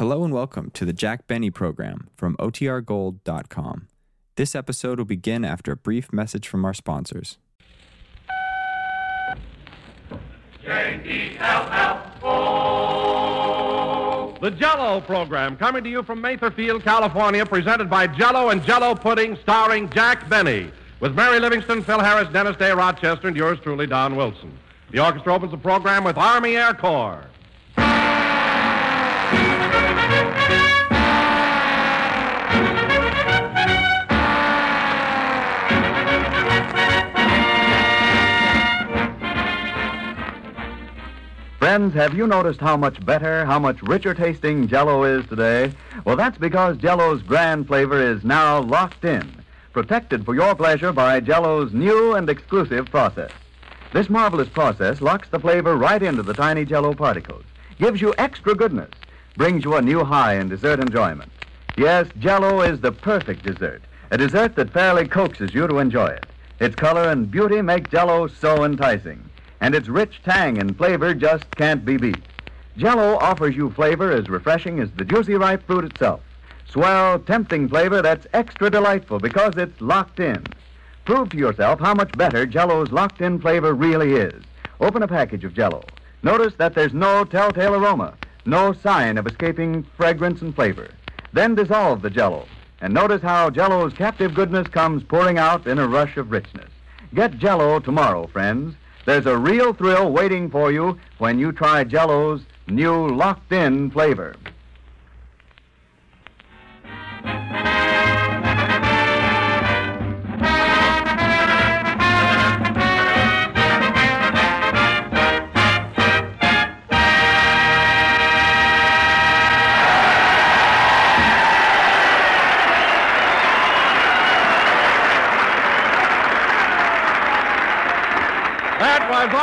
Hello and welcome to the Jack Benny program from OTRGold.com. This episode will begin after a brief message from our sponsors. The Jello program coming to you from Matherfield, California, presented by Jello and Jello Pudding, starring Jack Benny, with Mary Livingstone, Phil Harris, Dennis Day Rochester, and yours truly, Don Wilson. The orchestra opens the program with Army Air Corps. Friends, have you noticed how much better, how much richer tasting Jello is today? Well, that's because Jello's grand flavor is now locked in, protected for your pleasure by Jello's new and exclusive process. This marvelous process locks the flavor right into the tiny Jello particles, gives you extra goodness, brings you a new high in dessert enjoyment. Yes, Jello is the perfect dessert, a dessert that fairly coaxes you to enjoy it. Its color and beauty make Jello so enticing and its rich tang and flavor just can't be beat. Jello offers you flavor as refreshing as the juicy ripe fruit itself. Swell, tempting flavor that's extra delightful because it's locked in. Prove to yourself how much better Jello's locked in flavor really is. Open a package of Jello. Notice that there's no telltale aroma, no sign of escaping fragrance and flavor. Then dissolve the Jello, and notice how Jello's captive goodness comes pouring out in a rush of richness. Get Jello tomorrow, friends. There's a real thrill waiting for you when you try Jello's new locked in flavor.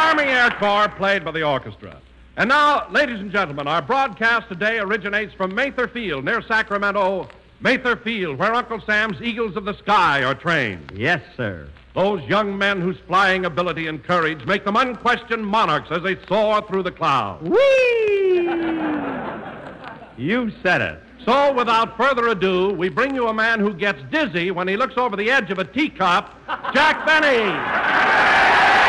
Army Air Corps, played by the orchestra. And now, ladies and gentlemen, our broadcast today originates from Mather Field, near Sacramento. Mather Field, where Uncle Sam's Eagles of the Sky are trained. Yes, sir. Those young men whose flying ability and courage make them unquestioned monarchs as they soar through the clouds. Whee! you said it. So, without further ado, we bring you a man who gets dizzy when he looks over the edge of a teacup, Jack Benny.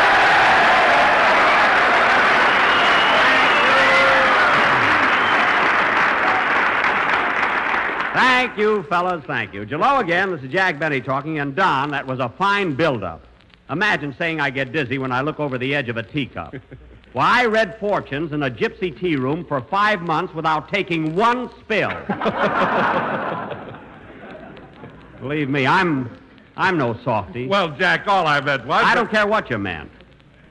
Thank you, fellas. Thank you. Jello again. This is Jack Benny talking. And Don, that was a fine build-up. Imagine saying I get dizzy when I look over the edge of a teacup. Why, I read fortunes in a gypsy tea room for five months without taking one spill. Believe me, I'm I'm no softy. Well, Jack, all I meant was. I don't care what you meant.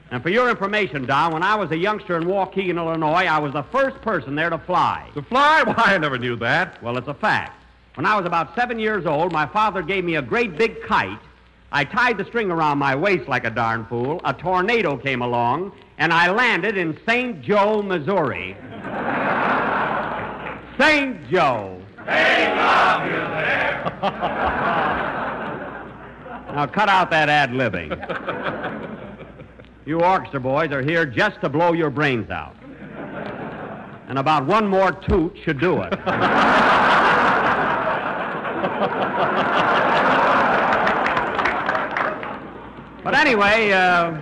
And for your information, Don, when I was a youngster in Waukegan, Illinois, I was the first person there to fly. To fly? Why, I never knew that. Well, it's a fact. When I was about seven years old, my father gave me a great big kite. I tied the string around my waist like a darn fool. A tornado came along, and I landed in St. Joe, Missouri. St. Joe. They love you there. now cut out that ad libbing. You orchestra boys are here just to blow your brains out. And about one more toot should do it. but anyway, uh,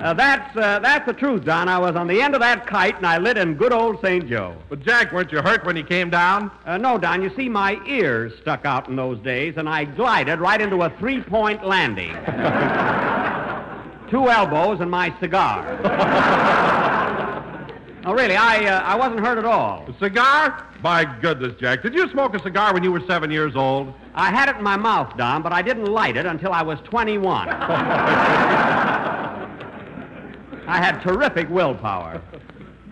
uh, that's, uh, that's the truth, Don. I was on the end of that kite and I lit in good old St. Joe. But, Jack, weren't you hurt when you came down? Uh, no, Don, you see, my ears stuck out in those days and I glided right into a three point landing. Two elbows and my cigar. no, really, I, uh, I wasn't hurt at all. A cigar? My goodness, Jack. Did you smoke a cigar when you were seven years old? I had it in my mouth, Don, but I didn't light it until I was 21. I had terrific willpower.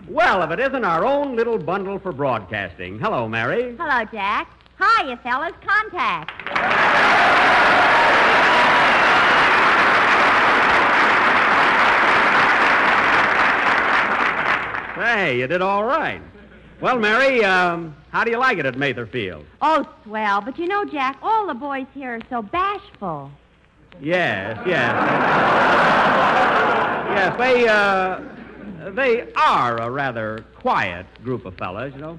Well, if it isn't our own little bundle for broadcasting. Hello, Mary. Hello, Jack. Hi, you fellas. Contact. Hey, you did all right. Well, Mary, um, how do you like it at Matherfield? Oh, swell. But you know, Jack, all the boys here are so bashful. Yes, yes. yes, they, uh, they are a rather quiet group of fellas, you know.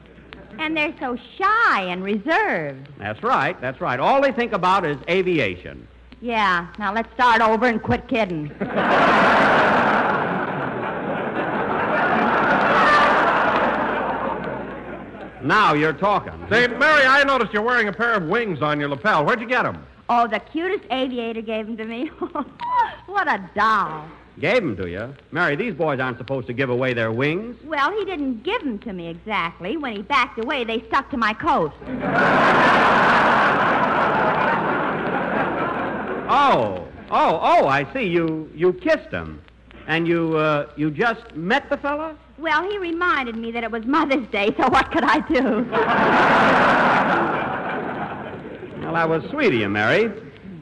And they're so shy and reserved. That's right, that's right. All they think about is aviation. Yeah, now let's start over and quit kidding. Now you're talking. Say, Mary, I noticed you're wearing a pair of wings on your lapel. Where'd you get them? Oh, the cutest aviator gave them to me. what a doll. Gave 'em to you. Mary, these boys aren't supposed to give away their wings. Well, he didn't give them to me exactly. When he backed away, they stuck to my coat. Oh, oh, oh, I see. You you kissed him. And you uh, you just met the fella? Well, he reminded me that it was Mother's Day, so what could I do? Well, that was sweet of you, Mary.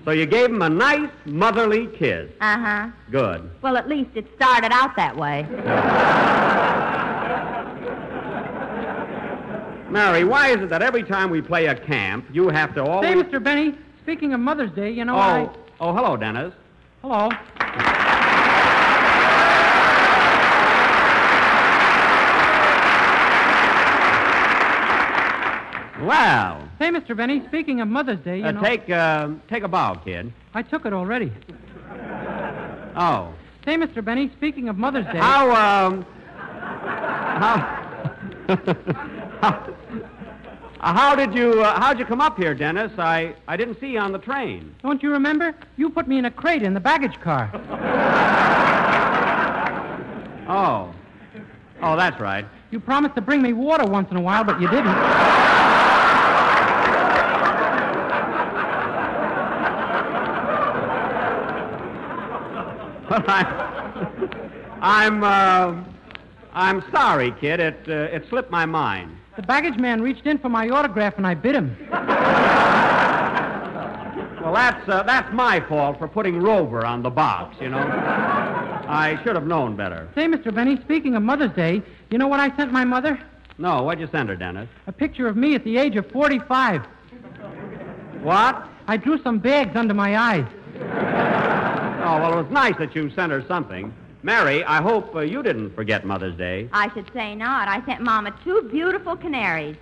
So you gave him a nice motherly kiss. Uh huh. Good. Well, at least it started out that way. Mary, why is it that every time we play a camp, you have to always... Say, Mr. Benny, speaking of Mother's Day, you know I... Oh, oh, hello, Dennis. Hello. Well, Say, Mr. Benny, speaking of Mother's Day, you uh, know... take uh, take a bow, kid. I took it already. Oh, Say, Mr. Benny, speaking of Mother's Day... how um, how how, how did you uh, how'd you come up here, Dennis? I I didn't see you on the train. Don't you remember? You put me in a crate in the baggage car. Oh, oh, that's right. You promised to bring me water once in a while, but you didn't. Well, I, I'm uh, I'm sorry, kid. It uh, it slipped my mind. The baggage man reached in for my autograph, and I bit him. Well, that's uh, that's my fault for putting Rover on the box. You know, I should have known better. Say, Mr. Benny, speaking of Mother's Day, you know what I sent my mother? No, what'd you send her, Dennis? A picture of me at the age of 45. What? I drew some bags under my eyes. Oh, well, it was nice that you sent her something. Mary, I hope uh, you didn't forget Mother's Day. I should say not. I sent Mama two beautiful canaries.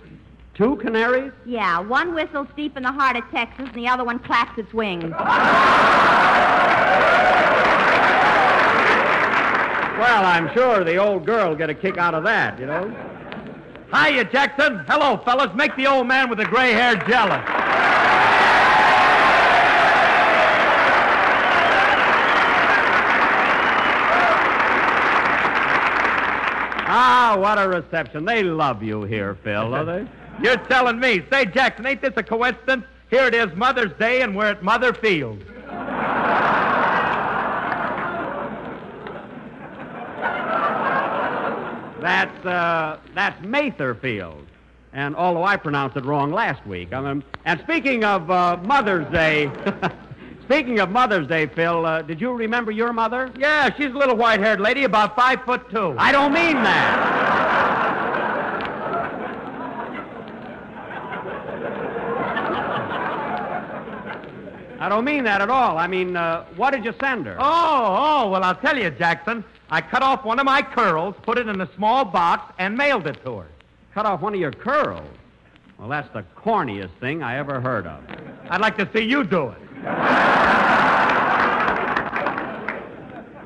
Two canaries? Yeah, one whistles deep in the heart of Texas, and the other one claps its wings. Well, I'm sure the old girl will get a kick out of that, you know. Hiya, Jackson. Hello, fellas. Make the old man with the gray hair jealous. What a reception. They love you here, Phil, don't they? You're telling me. Say, Jackson, ain't this a coincidence? Here it is, Mother's Day, and we're at Mother Field. That's uh, that's Matherfield. And although I pronounced it wrong last week, I mean, and speaking of uh, Mother's Day, speaking of Mother's Day, Phil, uh, did you remember your mother? Yeah, she's a little white-haired lady, about five foot two. I don't mean that. I don't mean that at all. I mean, uh, what did you send her? Oh, oh, well, I'll tell you, Jackson. I cut off one of my curls, put it in a small box, and mailed it to her. Cut off one of your curls. Well, that's the corniest thing I ever heard of. I'd like to see you do it.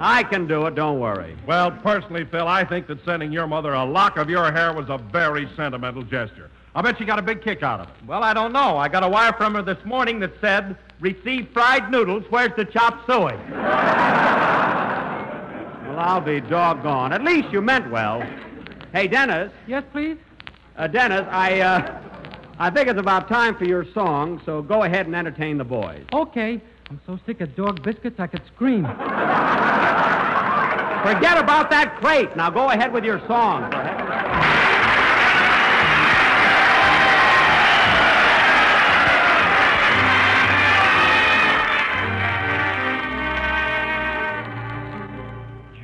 I can do it, don't worry. Well, personally, Phil, I think that sending your mother a lock of your hair was a very sentimental gesture. I bet she got a big kick out of it. Well, I don't know. I got a wire from her this morning that said, receive fried noodles. Where's the chop suey? Well, I'll be doggone. At least you meant well. Hey, Dennis. Yes, please? Uh, Dennis, I, uh, I think it's about time for your song, so go ahead and entertain the boys. Okay. I'm so sick of dog biscuits I could scream. Forget about that crate. Now go ahead with your song.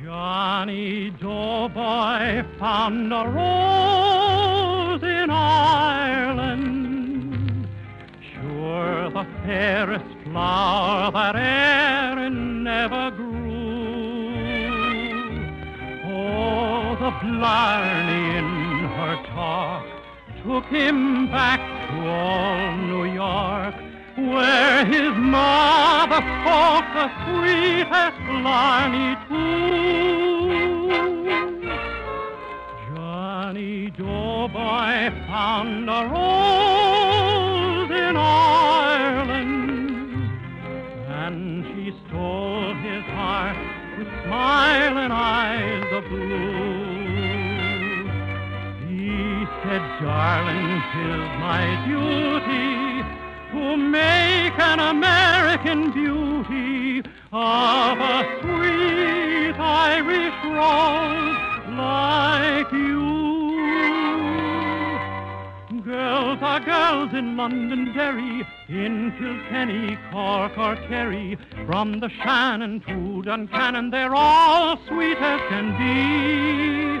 Johnny Doughboy found a rose in Ireland. Sure, the fairest flower that Erin never grew. Oh, the blarney in her talk took him back to old New York, where his mother spoke the sweetest blarney too. Johnny Doughboy found a rose his heart with smiling eyes of blue. He said, "Darling, 'tis my duty to make an American beauty of a sweet Irish rose like you. Girls girls in Londonderry, in Kilkenny, Cork or Kerry. From the Shannon to Duncannon, they're all sweet as can be.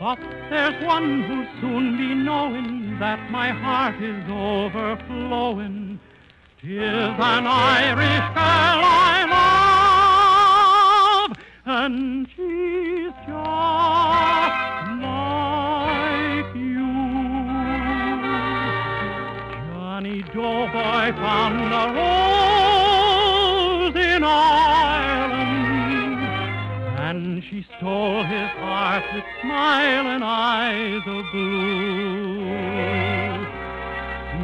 But there's one who'll soon be knowing that my heart is overflowing. Tis an Irish girl I love, and she's just Johnny Doughboy found a rose in Ireland, and she stole his heart with smiling eyes of blue.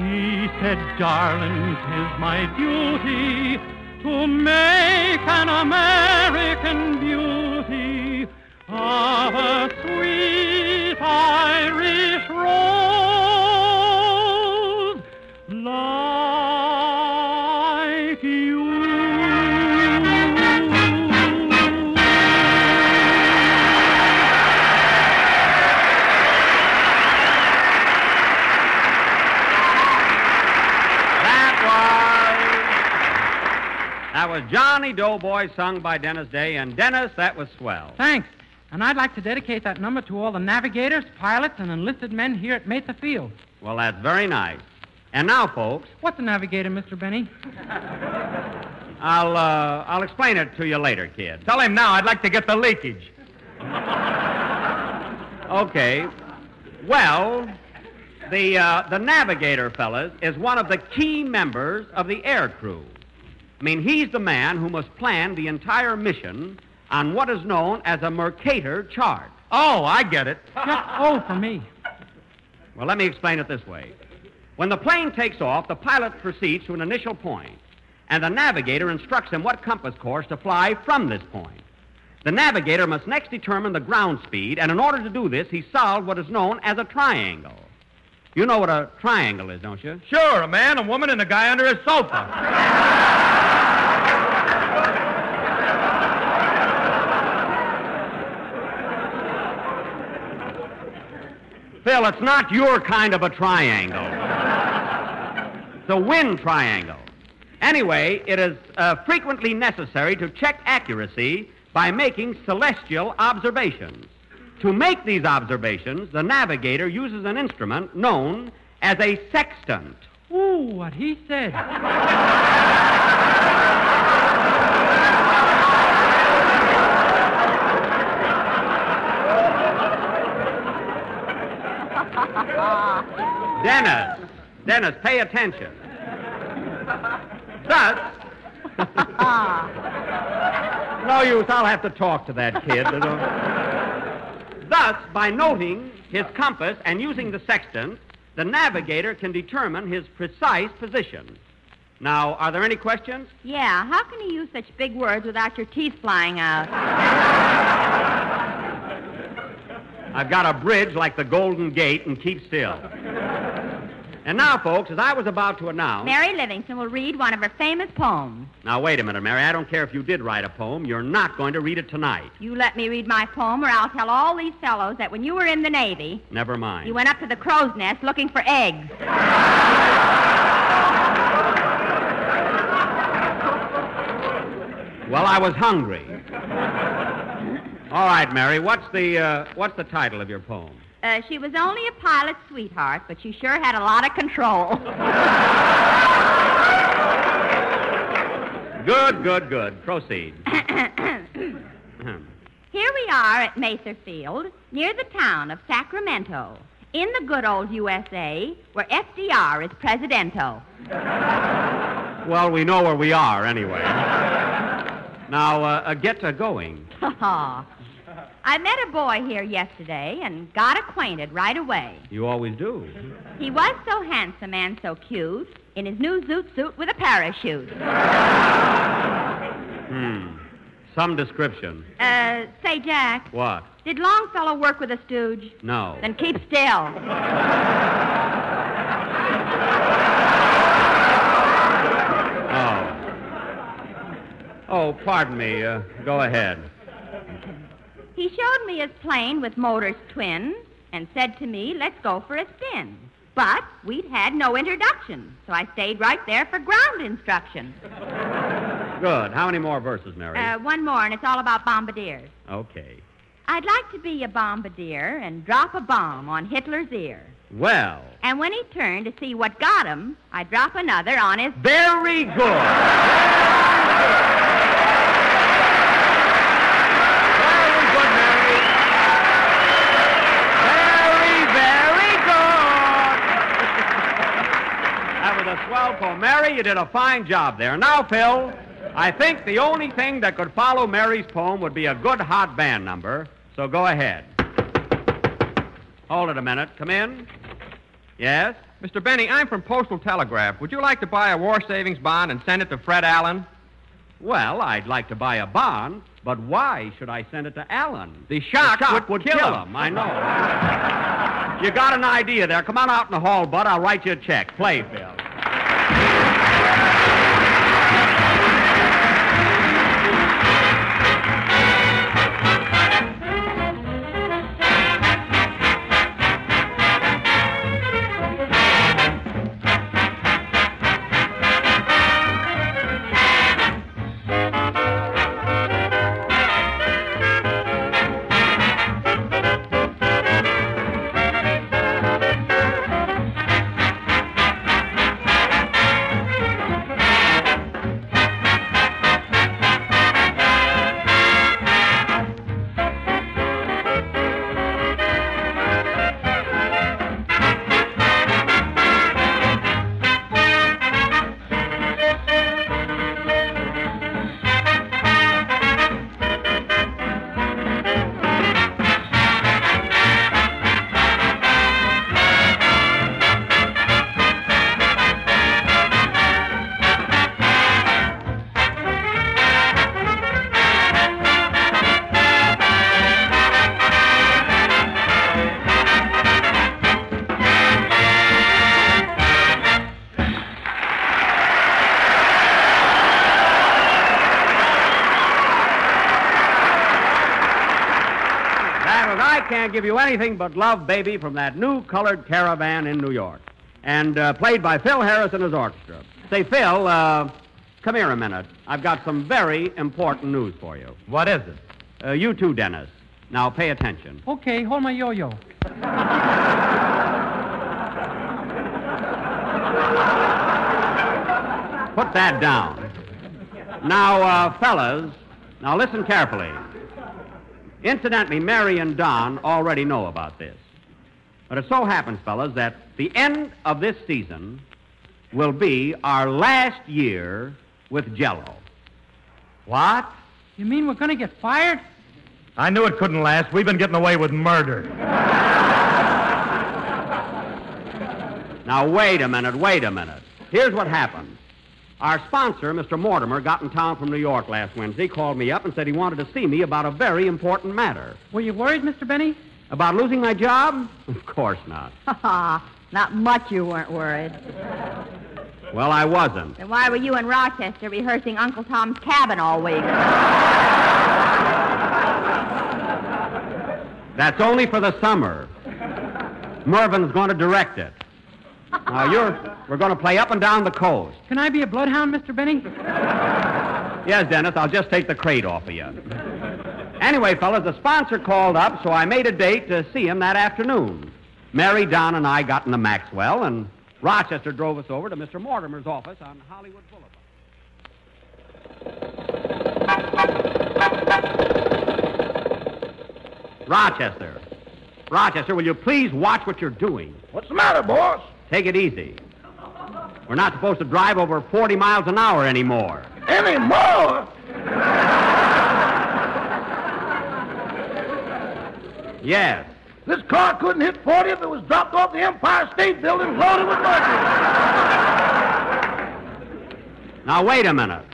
He said, "Darling, darling, 'tis my duty to make an American beauty of a Johnny Doughboy, sung by Dennis Day. And Dennis, that was swell. Thanks. And I'd like to dedicate that number to all the navigators, pilots, and enlisted men here at Mesa Field. Well, that's very nice. And now, folks, What's a navigator, Mr. Benny? I'll uh, I'll explain it to you later, kid. Tell him now I'd like to get the leakage. Okay. Well, the uh, the navigator, fellas, is one of the key members of the air crew. I mean, he's the man who must plan the entire mission on what is known as a Mercator chart. Oh, I get it. Just O for me. Well, let me explain it this way. When the plane takes off, the pilot proceeds to an initial point, and the navigator instructs him what compass course to fly from this point. The navigator must next determine the ground speed, and in order to do this, he solved what is known as a triangle. You know what a triangle is, don't you? Sure, a man, a woman, and a guy under a sofa. Phil, it's not your kind of a triangle. it's a wind triangle. Anyway, it is uh, frequently necessary to check accuracy by making celestial observations. To make these observations, the navigator uses an instrument known as a sextant. Ooh, what he said. Dennis, Dennis, pay attention. Thus, no use, I'll have to talk to that kid. Thus, by noting his compass and using the sextant, the navigator can determine his precise position. Now, are there any questions? Yeah, how can you use such big words without your teeth flying out? I've got a bridge like the Golden Gate and keep still. And now, folks, as I was about to announce. Mary Livingstone will read one of her famous poems. Now, wait a minute, Mary. I don't care if you did write a poem. You're not going to read it tonight. You let me read my poem, or I'll tell all these fellows that when you were in the Navy, Never mind. you went up to the crow's nest looking for eggs. Well, I was hungry. All right, Mary. What's the uh, what's the title of your poem? Uh, she was only a pilot's sweetheart, but she sure had a lot of control. Good, good, good. Proceed. Here we are at Mather Field, near the town of Sacramento. In the good old USA, where FDR is presidento. Well, we know where we are anyway. now, uh, uh, get uh, going. I met a boy here yesterday and got acquainted right away. You always do. He was so handsome and so cute in his new zoot suit with a parachute. Hmm. Some description. Uh, say, Jack, What? did Longfellow work with a stooge? No. Then keep still. Oh. Oh, pardon me. Uh, go ahead. He showed me his plane with motors twin and said to me, let's go for a spin. But we'd had no introduction, so I stayed right there for ground instruction. Good. How many more verses, Mary? Uh, one more, and it's all about bombardiers. okay. I'd like to be a bombardier and drop a bomb on Hitler's ear. Well, And when he turned to see what got him, I'd drop another on his. very good. Very good, Mary. Very, very good. that was a swell poem. Mary, you did a fine job there. Now, Phil, I think the only thing that could follow Mary's poem would be a good hot band number. So go ahead. Hold it a minute. Come in. Yes? Mr. Benny, I'm from Postal Telegraph. Would you like to buy a war savings bond and send it to Fred Allen? Well, I'd like to buy a bond, but why should I send it to Allen? The shock, would, kill, him. I know. you got an idea there. Come on out in the hall, Bud. I'll write you a check. Play, Phil. Can't Give You Anything But Love, Baby from that new colored caravan in New York. And uh, played by Phil Harris and his orchestra. Say, Phil, uh, come here a minute. I've got some very important news for you. What is it? Uh, you too, Dennis. Now pay attention. Okay, hold my yo-yo. Put that down. Now, uh, fellas, now listen carefully. Incidentally, Mary and Don already know about this. But it so happens, fellas, that the end of this season will be our last year with Jello. What? You mean we're going to get fired? I knew it couldn't last. We've been getting away with murder. Now, wait a minute, wait a minute. Here's what happened. Our sponsor, Mr. Mortimer, got in town from New York last Wednesday, called me up and said he wanted to see me about a very important matter. Were you worried, Mr. Benny? About losing my job? Of course not. Ha ha. Not much you weren't worried. Well, I wasn't. Then why were you in Rochester rehearsing Uncle Tom's Cabin all week? That's only for the summer. Mervin's going to direct it. Now, you're, we're going to play up and down the coast. Can I be a bloodhound, Mr. Benny? Yes, Dennis, I'll just take the crate off of you. Anyway, fellas, the sponsor called up, so I made a date to see him that afternoon. Mary, Don, and I got in the Maxwell, and Rochester drove us over to Mr. Mortimer's office on Hollywood Boulevard. Rochester. Rochester, will you please watch what you're doing? What's the matter, boss? Take it easy. We're not supposed to drive over 40 miles an hour anymore. Any more? Yes. This car couldn't hit 40 if it was dropped off the Empire State Building loaded with luggage. Now, wait a minute.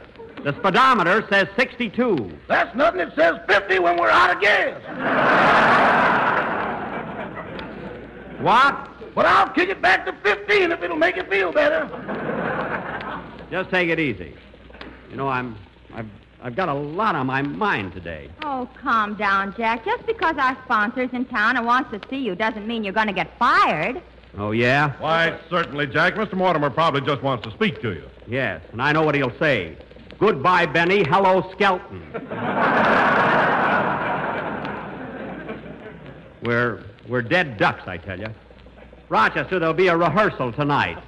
The speedometer says 62. That's nothing. It says 50 when we're out of gas. What? But I'll kick it back to 15 if it'll make you feel better. Just take it easy. You know, I'm, I've, I've got a lot on my mind today. Oh, calm down, Jack. Just because our sponsor's in town and wants to see you doesn't mean you're going to get fired. Oh, yeah? Why, certainly, Jack. Mr. Mortimer probably just wants to speak to you. Yes, and I know what he'll say. Goodbye, Benny. Hello, Skelton. we're, we're dead ducks, I tell you. Rochester, there'll be a rehearsal tonight.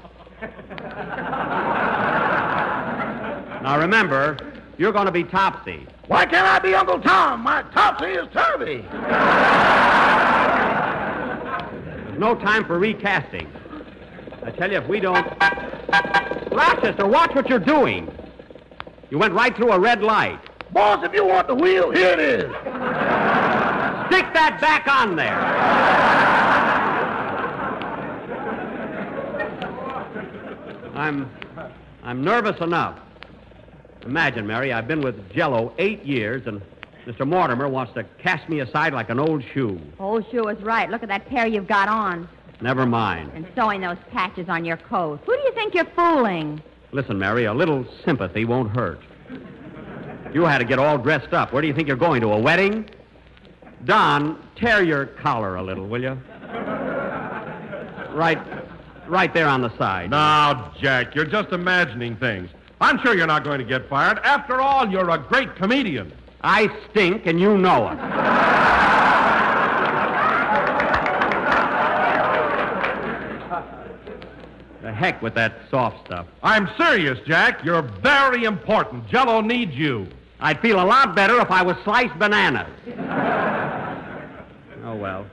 now, remember, you're going to be Topsy. Why can't I be Uncle Tom? My topsy is turvy. There's no time for recasting. I tell you, if we don't. Rochester, watch what you're doing. You went right through a red light. Boss, if you want the wheel, here it is. Stick that back on there. I'm I'm nervous enough. Imagine, Mary, I've been with Jello eight years, and Mr. Mortimer wants to cast me aside like an old shoe. Old shoe is right. Look at that pair you've got on. Never mind. And sewing those patches on your coat. Who do you think you're fooling? Listen, Mary, a little sympathy won't hurt. You had to get all dressed up. Where do you think you're going? To a wedding? Don, tear your collar a little, will you? Right, right there on the side. Now, Jack, you're just imagining things. I'm sure you're not going to get fired. After all, you're a great comedian. I stink, and you know it. the heck with that soft stuff. I'm serious, Jack. You're very important. Jello needs you. I'd feel a lot better if I was sliced bananas. oh, well.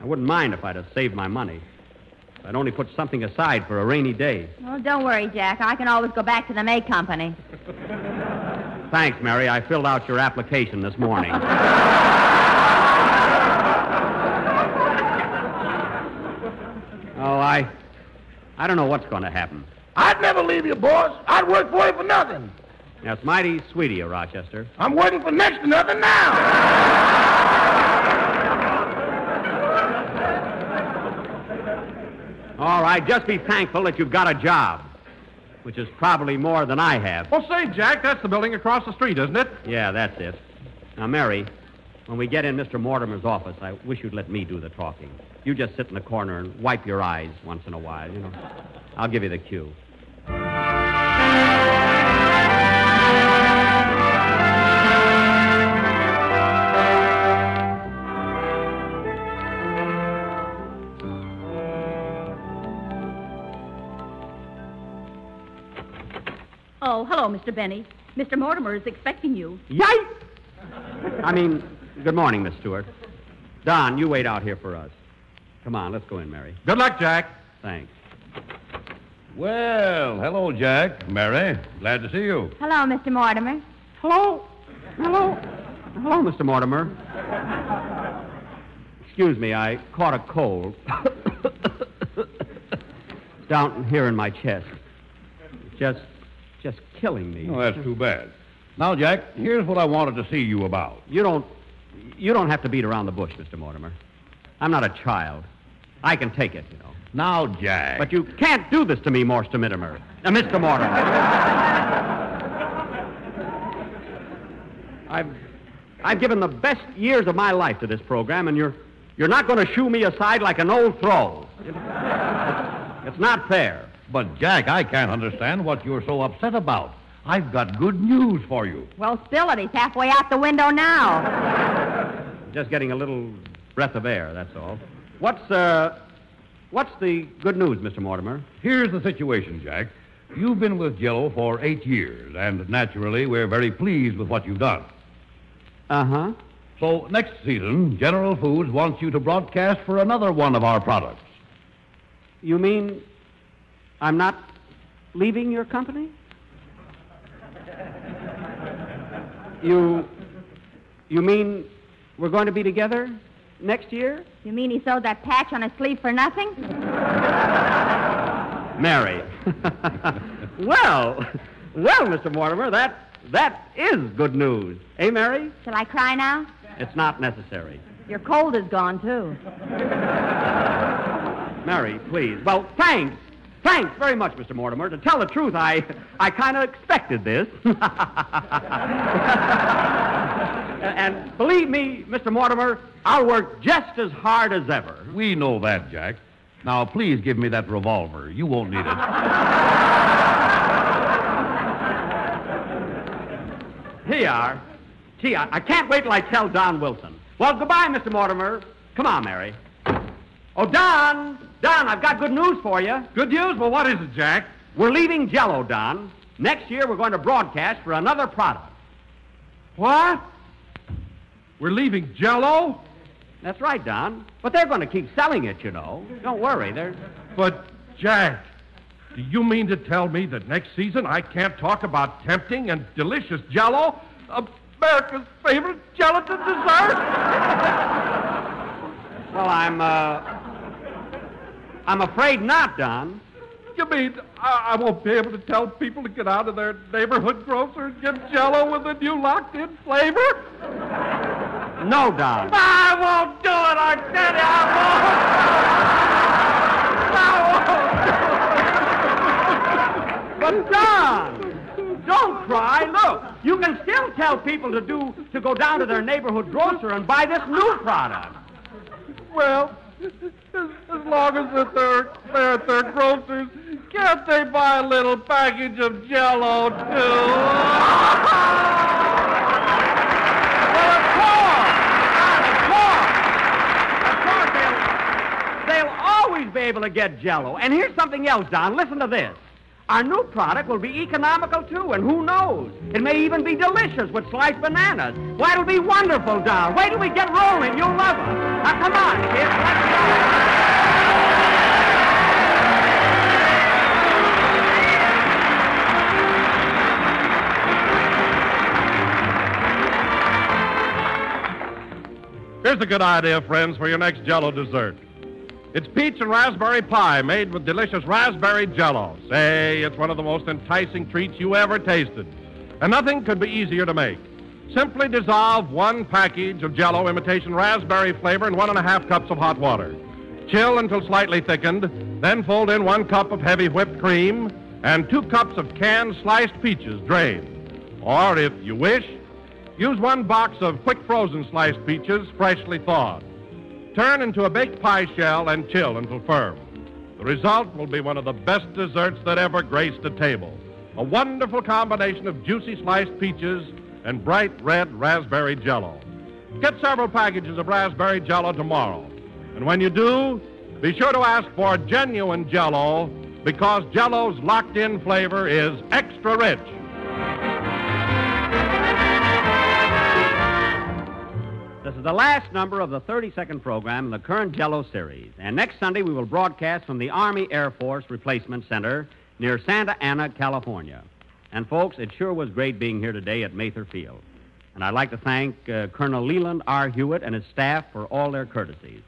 I wouldn't mind if I'd have saved my money. If I'd only put something aside for a rainy day. Well, don't worry, Jack. I can always go back to the May Company. Thanks, Mary. I filled out your application this morning. oh, I. I don't know what's going to happen. I'd never leave you, boss. I'd work for you for nothing. That's mighty sweet of you, Rochester. I'm working for next to nothing now. All right, just be thankful that you've got a job, which is probably more than I have. Well, say, Jack, that's the building across the street, isn't it? Yeah, that's it. Now, Mary, when we get in Mr. Mortimer's office, I wish you'd let me do the talking. You just sit in the corner and wipe your eyes once in a while, you know. I'll give you the cue. Oh, hello, Mr. Benny. Mr. Mortimer is expecting you. Yike! I mean, good morning, Miss Stewart. Don, you wait out here for us. Come on, let's go in, Mary. Good luck, Jack. Thanks. Well, hello, Jack. Mary, glad to see you. Hello, Mr. Mortimer. Hello. Hello. Hello, Mr. Mortimer. Excuse me, I caught a cold. Down here in my chest. Just, just killing me. Oh, that's too bad. Now, Jack, here's what I wanted to see you about. You don't, you don't have to beat around the bush, Mr. Mortimer. I'm not a child. I can take it, you know. Now, Jack. But you can't do this to me, Mr. Mortimer. Uh, Mr. Mortimer. I've, I've given the best years of my life to this program, and you're, you're not going to shoo me aside like an old throw. It's, it's not fair. But, Jack, I can't understand what you're so upset about. I've got good news for you. Well, spill it. He's halfway out the window now. Just getting a little breath of air, that's all. What's, uh, what's the good news, Mr. Mortimer? Here's the situation, Jack. You've been with Jello for eight years, and naturally, we're very pleased with what you've done. Uh huh. So next season, General Foods wants you to broadcast for another one of our products. You mean I'm not leaving your company? You. You mean we're going to be together next year? You mean he sewed that patch on his sleeve for nothing? Mary. well, well, Mr. Mortimer, that that is good news. Eh, Mary? Shall I cry now? It's not necessary. Your cold is gone, too. Mary, please. Well, thanks. Thanks very much, Mr. Mortimer. To tell the truth, I I kind of expected this. and believe me, Mr. Mortimer, I'll work just as hard as ever. We know that, Jack. Now, please give me that revolver. You won't need it. Here you are. Gee, I, I can't wait till I tell Don Wilson. Well, goodbye, Mr. Mortimer. Come on, Mary. Oh, Don! Don, I've got good news for you. Good news? Well, what is it, Jack? We're leaving Jello, Don. Next year, we're going to broadcast for another product. What? We're leaving Jello? That's right, Don. But they're going to keep selling it, you know. Don't worry. They're. But, Jack, do you mean to tell me that next season I can't talk about tempting and delicious Jello? America's favorite gelatin dessert? well, I'm, uh. I'm afraid not, Don. You mean I, I won't be able to tell people to get out of their neighborhood grocer and get Jello with a new locked-in flavor? No, Don. I won't do it. I said it. I won't. but Don, don't cry. Look, you can still tell people to do to go down to their neighborhood grocer and buy this new product. Well, as, long as that they're, they're at their grocers, can't they buy a little package of Jello too? well, Of course! Ah, of course! Of course, they'll always be able to get Jello. And here's something else, Don. Listen to this. Our new product will be economical, too, and who knows? It may even be delicious with sliced bananas. Why, it'll be wonderful, Don. Wait till we get rolling. You'll love it. Now, come on, kids. Let's go. Here's a good idea, friends, for your next Jello dessert. It's peach and raspberry pie made with delicious raspberry jello. Say, it's one of the most enticing treats you ever tasted. And nothing could be easier to make. Simply dissolve one package of jello imitation raspberry flavor in one and a half cups of hot water. Chill until slightly thickened, then fold in one cup of heavy whipped cream and two cups of canned sliced peaches drained. Or, if you wish, use one box of quick frozen sliced peaches freshly thawed. Turn into a baked pie shell and chill until firm. The result will be one of the best desserts that ever graced a table. A wonderful combination of juicy sliced peaches and bright red raspberry jello. Get several packages of raspberry jello tomorrow. And when you do, be sure to ask for genuine jello because jello's locked in flavor is extra rich. This is the last number of the 32nd program in the current Jello series. And next Sunday, we will broadcast from the Army Air Force Replacement Center near Santa Ana, California. And, folks, it sure was great being here today at Mather Field. And I'd like to thank uh, Colonel Leland R. Hewitt and his staff for all their courtesies.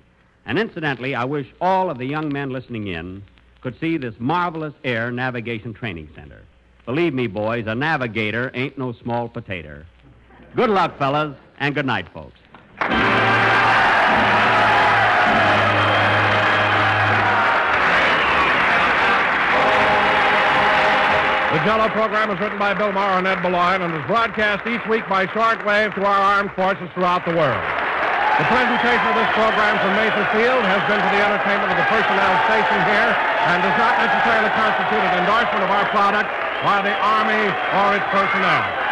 And incidentally, I wish all of the young men listening in could see this marvelous air navigation training center. Believe me, boys, a navigator ain't no small potato. Good luck, fellas, and good night, folks. The Jello program is written by Bill Morrow and Ed Beloin and is broadcast each week by shortwave to our armed forces throughout the world. The presentation of this program from Mather Field has been for the entertainment of the personnel stationed here and does not necessarily constitute an endorsement of our product by the Army or its personnel.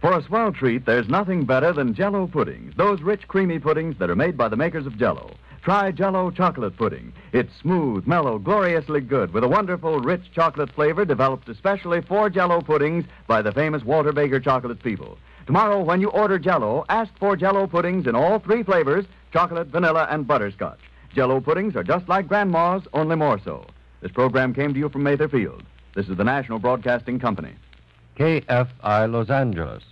For a swell treat, there's nothing better than Jello puddings. Those rich, creamy puddings that are made by the makers of Jello. Try Jello chocolate pudding. It's smooth, mellow, gloriously good with a wonderful, rich chocolate flavor developed especially for Jello puddings by the famous Walter Baker chocolate people. Tomorrow, when you order Jello, ask for Jello puddings in all three flavors chocolate, vanilla, and butterscotch. Jello puddings are just like Grandma's, only more so. This program came to you from Mather Field. This is the National Broadcasting Company. KFI Los Angeles.